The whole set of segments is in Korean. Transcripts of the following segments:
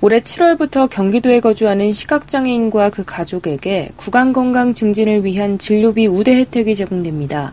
올해 7월부터 경기도에 거주하는 시각장애인과 그 가족에게 구강건강 증진을 위한 진료비 우대 혜택이 제공됩니다.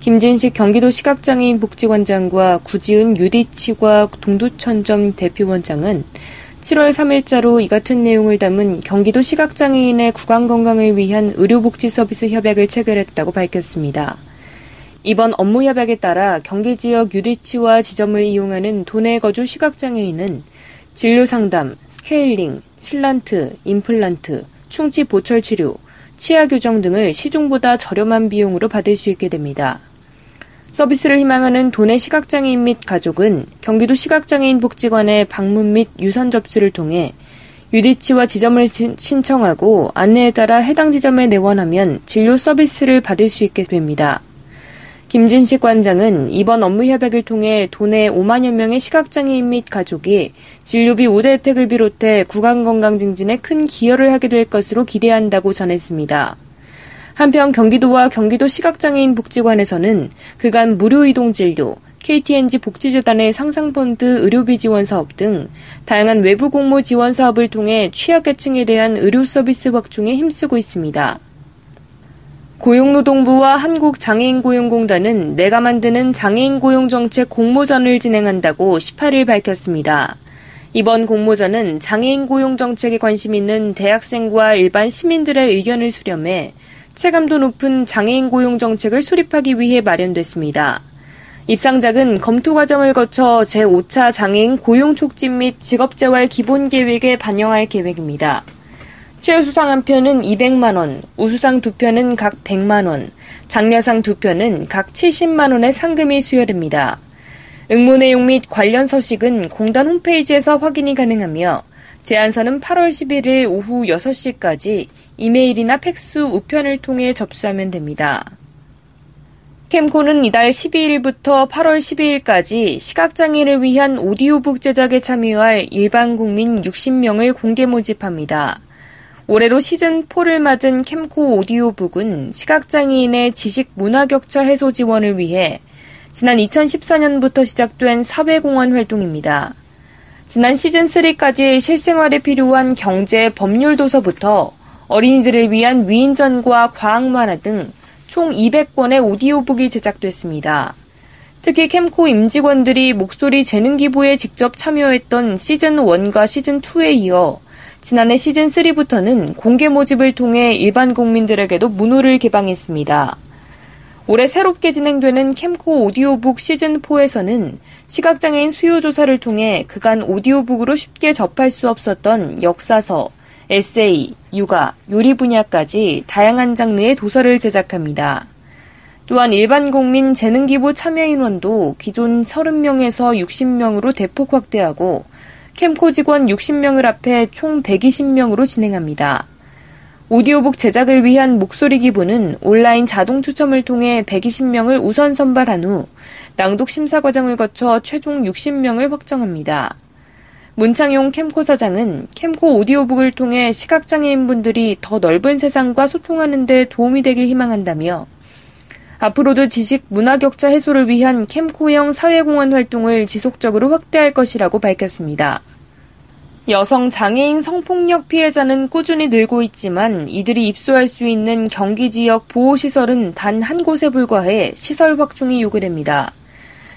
김진식 경기도 시각장애인 복지원장과 구지은 유디치과 동두천점 대표원장은 7월 3일자로 이 같은 내용을 담은 경기도 시각장애인의 구강건강을 위한 의료복지 서비스 협약을 체결했다고 밝혔습니다. 이번 업무 협약에 따라 경기 지역 유리치와 지점을 이용하는 도내 거주 시각장애인은 진료 상담, 스케일링, sealant, 임플란트, 충치 보철 치료, 치아 교정 등을 시중보다 저렴한 비용으로 받을 수 있게 됩니다. 서비스를 희망하는 도내 시각장애인 및 가족은 경기도 시각장애인 복지관에 방문 및 유선 접수를 통해 유디치과 지점을 신청하고 안내에 따라 해당 지점에 내원하면 진료 서비스를 받을 수 있게 됩니다. 김진식 관장은 이번 업무 협약을 통해 도내 5만여 명의 시각장애인 및 가족이 진료비 우대 혜택을 비롯해 구강 건강 증진에 큰 기여를 하게 될 것으로 기대한다고 전했습니다. 한편 경기도와 경기도 시각장애인 복지관에서는 그간 무료 이동 진료, KTNG 복지재단의 상상펀드 의료비 지원 사업 등 다양한 외부 공모 지원 사업을 통해 취약계층에 대한 의료 서비스 확충에 힘쓰고 있습니다. 고용노동부와 한국장애인고용공단은 내가 만드는 장애인 고용정책 공모전을 진행한다고 18일 밝혔습니다. 이번 공모전은 장애인 고용 정책에 관심 있는 대학생과 일반 시민들의 의견을 수렴해 체감도 높은 장애인 고용 정책을 수립하기 위해 마련됐습니다. 입상작은 검토 과정을 거쳐 제5차 장애인 고용 촉진 및 직업재활 기본 계획에 반영할 계획입니다. 최우수상 한 편은 200만 원, 우수상 두 편은 각 100만 원, 장려상 두 편은 각 70만 원의 상금이 수여됩니다. 응모 내용 및 관련 서식은 공단 홈페이지에서 확인이 가능하며 제안서는 8월 11일 오후 6시까지 이메일이나 팩스 우편을 통해 접수하면 됩니다. 캠코는 이달 12일부터 8월 12일까지 시각장애인을 위한 오디오북 제작에 참여할 일반 국민 60명을 공개 모집합니다. 올해로 시즌4를 맞은 캠코 오디오북은 시각장애인의 지식 문화 격차 해소 지원을 위해 지난 2014년부터 시작된 사회공헌 활동입니다. 지난 시즌3까지 실생활에 필요한 경제 법률 도서부터 어린이들을 위한 위인전과 과학 만화 등 총 200권의 오디오북이 제작됐습니다. 특히 캠코 임직원들이 목소리 재능 기부에 직접 참여했던 시즌1과 시즌2에 이어 지난해 시즌 3부터는 공개 모집을 통해 일반 국민들에게도 문호를 개방했습니다. 올해 새롭게 진행되는 캠코 오디오북 시즌4에서는 시각장애인 수요조사를 통해 그간 오디오북으로 쉽게 접할 수 없었던 역사서, 에세이, 육아, 요리 분야까지 다양한 장르의 도서를 제작합니다. 또한 일반 국민 재능기부 참여 인원도 기존 30명에서 60명으로 대폭 확대하고 캠코 직원 60명을 합해 총 120명으로 진행합니다. 오디오북 제작을 위한 목소리 기부는 온라인 자동 추첨을 통해 120명을 우선 선발한 후 낭독 심사 과정을 거쳐 최종 60명을 확정합니다. 문창용 캠코 사장은 캠코 오디오북을 통해 시각장애인분들이 더 넓은 세상과 소통하는 데 도움이 되길 희망한다며 앞으로도 지식 문화 격차 해소를 위한 캠코형 사회공헌 활동을 지속적으로 확대할 것이라고 밝혔습니다. 여성 장애인 성폭력 피해자는 꾸준히 늘고 있지만 이들이 입소할 수 있는 경기 지역 보호시설은 단 한 곳에 불과해 시설 확충이 요구됩니다.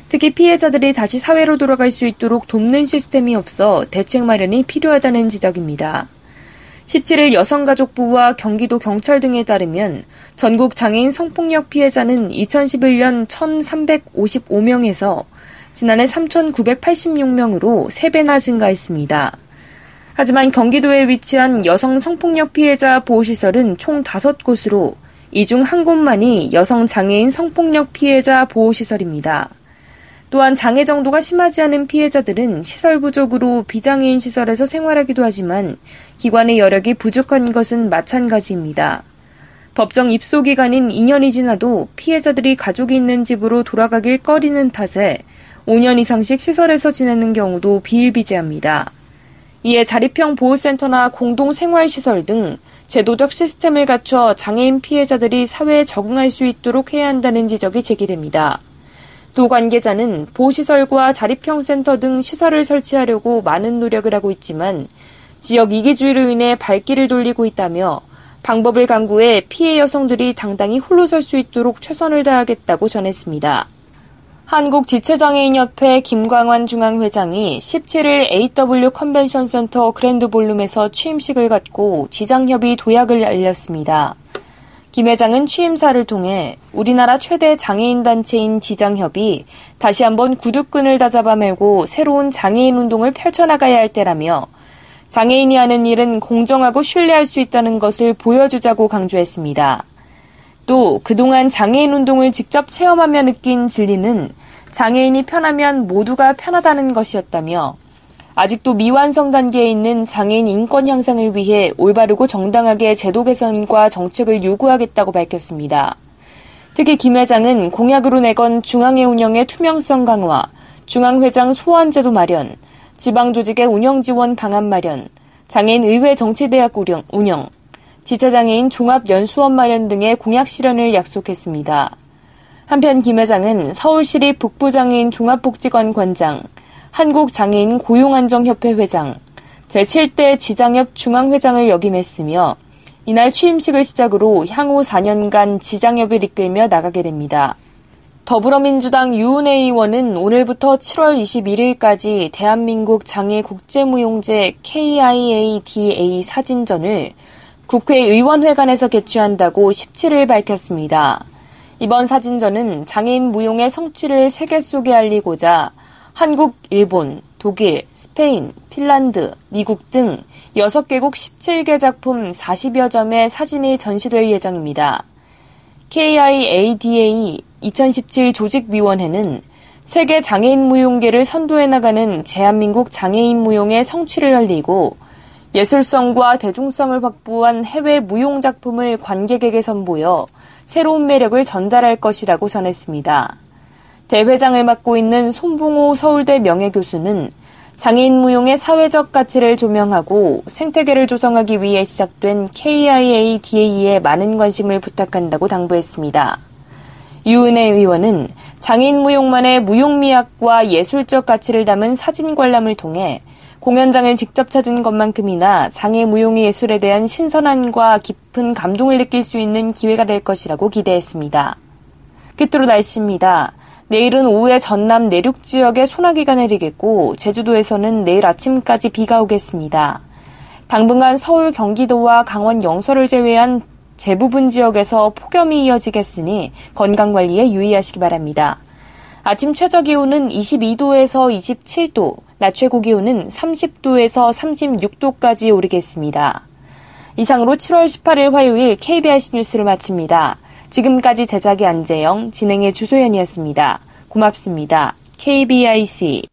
특히 피해자들이 다시 사회로 돌아갈 수 있도록 돕는 시스템이 없어 대책 마련이 필요하다는 지적입니다. 17일 여성가족부와 경기도 경찰 등에 따르면 전국 장애인 성폭력 피해자는 2011년 1,355명에서 지난해 3,986명으로 3배나 증가했습니다. 하지만 경기도에 위치한 여성 성폭력 피해자 보호시설은 총 5곳으로 이 중 한 곳만이 여성 장애인 성폭력 피해자 보호시설입니다. 또한 장애 정도가 심하지 않은 피해자들은 시설 부족으로 비장애인 시설에서 생활하기도 하지만 기관의 여력이 부족한 것은 마찬가지입니다. 법정 입소 기간인 2년이 지나도 피해자들이 가족이 있는 집으로 돌아가길 꺼리는 탓에 5년 이상씩 시설에서 지내는 경우도 비일비재합니다. 이에 자립형 보호센터나 공동생활시설 등 제도적 시스템을 갖춰 장애인 피해자들이 사회에 적응할 수 있도록 해야 한다는 지적이 제기됩니다. 도 관계자는 보시설과 자립형 센터 등 시설을 설치하려고 많은 노력을 하고 있지만 지역 이기주의로 인해 발길을 돌리고 있다며 방법을 강구해 피해 여성들이 당당히 홀로 설 수 있도록 최선을 다하겠다고 전했습니다. 한국지체장애인협회 김광환 중앙회장이 17일 AW 컨벤션 센터 그랜드 볼룸에서 취임식을 갖고 지장협의 도약을 알렸습니다. 김 회장은 취임사를 통해 우리나라 최대 장애인 단체인 지장협이 다시 한번 구두끈을 다잡아 매고 새로운 장애인 운동을 펼쳐나가야 할 때라며 장애인이 하는 일은 공정하고 신뢰할 수 있다는 것을 보여주자고 강조했습니다. 또 그동안 장애인 운동을 직접 체험하며 느낀 진리는 장애인이 편하면 모두가 편하다는 것이었다며 아직도 미완성 단계에 있는 장애인 인권 향상을 위해 올바르고 정당하게 제도 개선과 정책을 요구하겠다고 밝혔습니다. 특히 김 회장은 공약으로 내건 중앙회 운영의 투명성 강화, 중앙회장 소환제도 마련, 지방조직의 운영 지원 방안 마련, 장애인 의회 정치대학 운영, 지체장애인 종합연수원 마련 등의 공약 실현을 약속했습니다. 한편 김 회장은 서울시립 북부장애인 종합복지관 관장, 한국장애인 고용안정협회 회장, 제7대 지장협 중앙회장을 역임했으며 이날 취임식을 시작으로 향후 4년간 지장협을 이끌며 나가게 됩니다. 더불어민주당 유은혜 의원은 오늘부터 7월 21일까지 대한민국 장애 국제무용제 KIADA 사진전을 국회의원회관에서 개최한다고 17일 밝혔습니다. 이번 사진전은 장애인 무용의 성취를 세계 속에 알리고자 한국, 일본, 독일, 스페인, 핀란드, 미국 등 6개국 17개 작품 40여 점의 사진이 전시될 예정입니다. KIADA 2017 조직위원회는 세계 장애인 무용계를 선도해 나가는 대한민국 장애인 무용의 성취를 알리고 예술성과 대중성을 확보한 해외 무용 작품을 관객에게 선보여 새로운 매력을 전달할 것이라고 전했습니다. 대회장을 맡고 있는 손봉호 서울대 명예교수는 장애인 무용의 사회적 가치를 조명하고 생태계를 조성하기 위해 시작된 KIADA에 많은 관심을 부탁한다고 당부했습니다. 유은혜 의원은 장애인 무용만의 무용미학과 예술적 가치를 담은 사진 관람을 통해 공연장을 직접 찾은 것만큼이나 장애 무용의 예술에 대한 신선함과 깊은 감동을 느낄 수 있는 기회가 될 것이라고 기대했습니다. 끝으로 날씨입니다. 내일은 오후에 전남 내륙 지역에 소나기가 내리겠고 제주도에서는 내일 아침까지 비가 오겠습니다. 당분간 서울, 경기도와 강원, 영서를 제외한 대부분 지역에서 폭염이 이어지겠으니 건강관리에 유의하시기 바랍니다. 아침 최저 기온은 22도에서 27도, 낮 최고 기온은 30도에서 36도까지 오르겠습니다. 이상으로 7월 18일 화요일 KBS 뉴스를 마칩니다. 지금까지 제작의 안재영, 진행의 주소연이었습니다. 고맙습니다. KBIC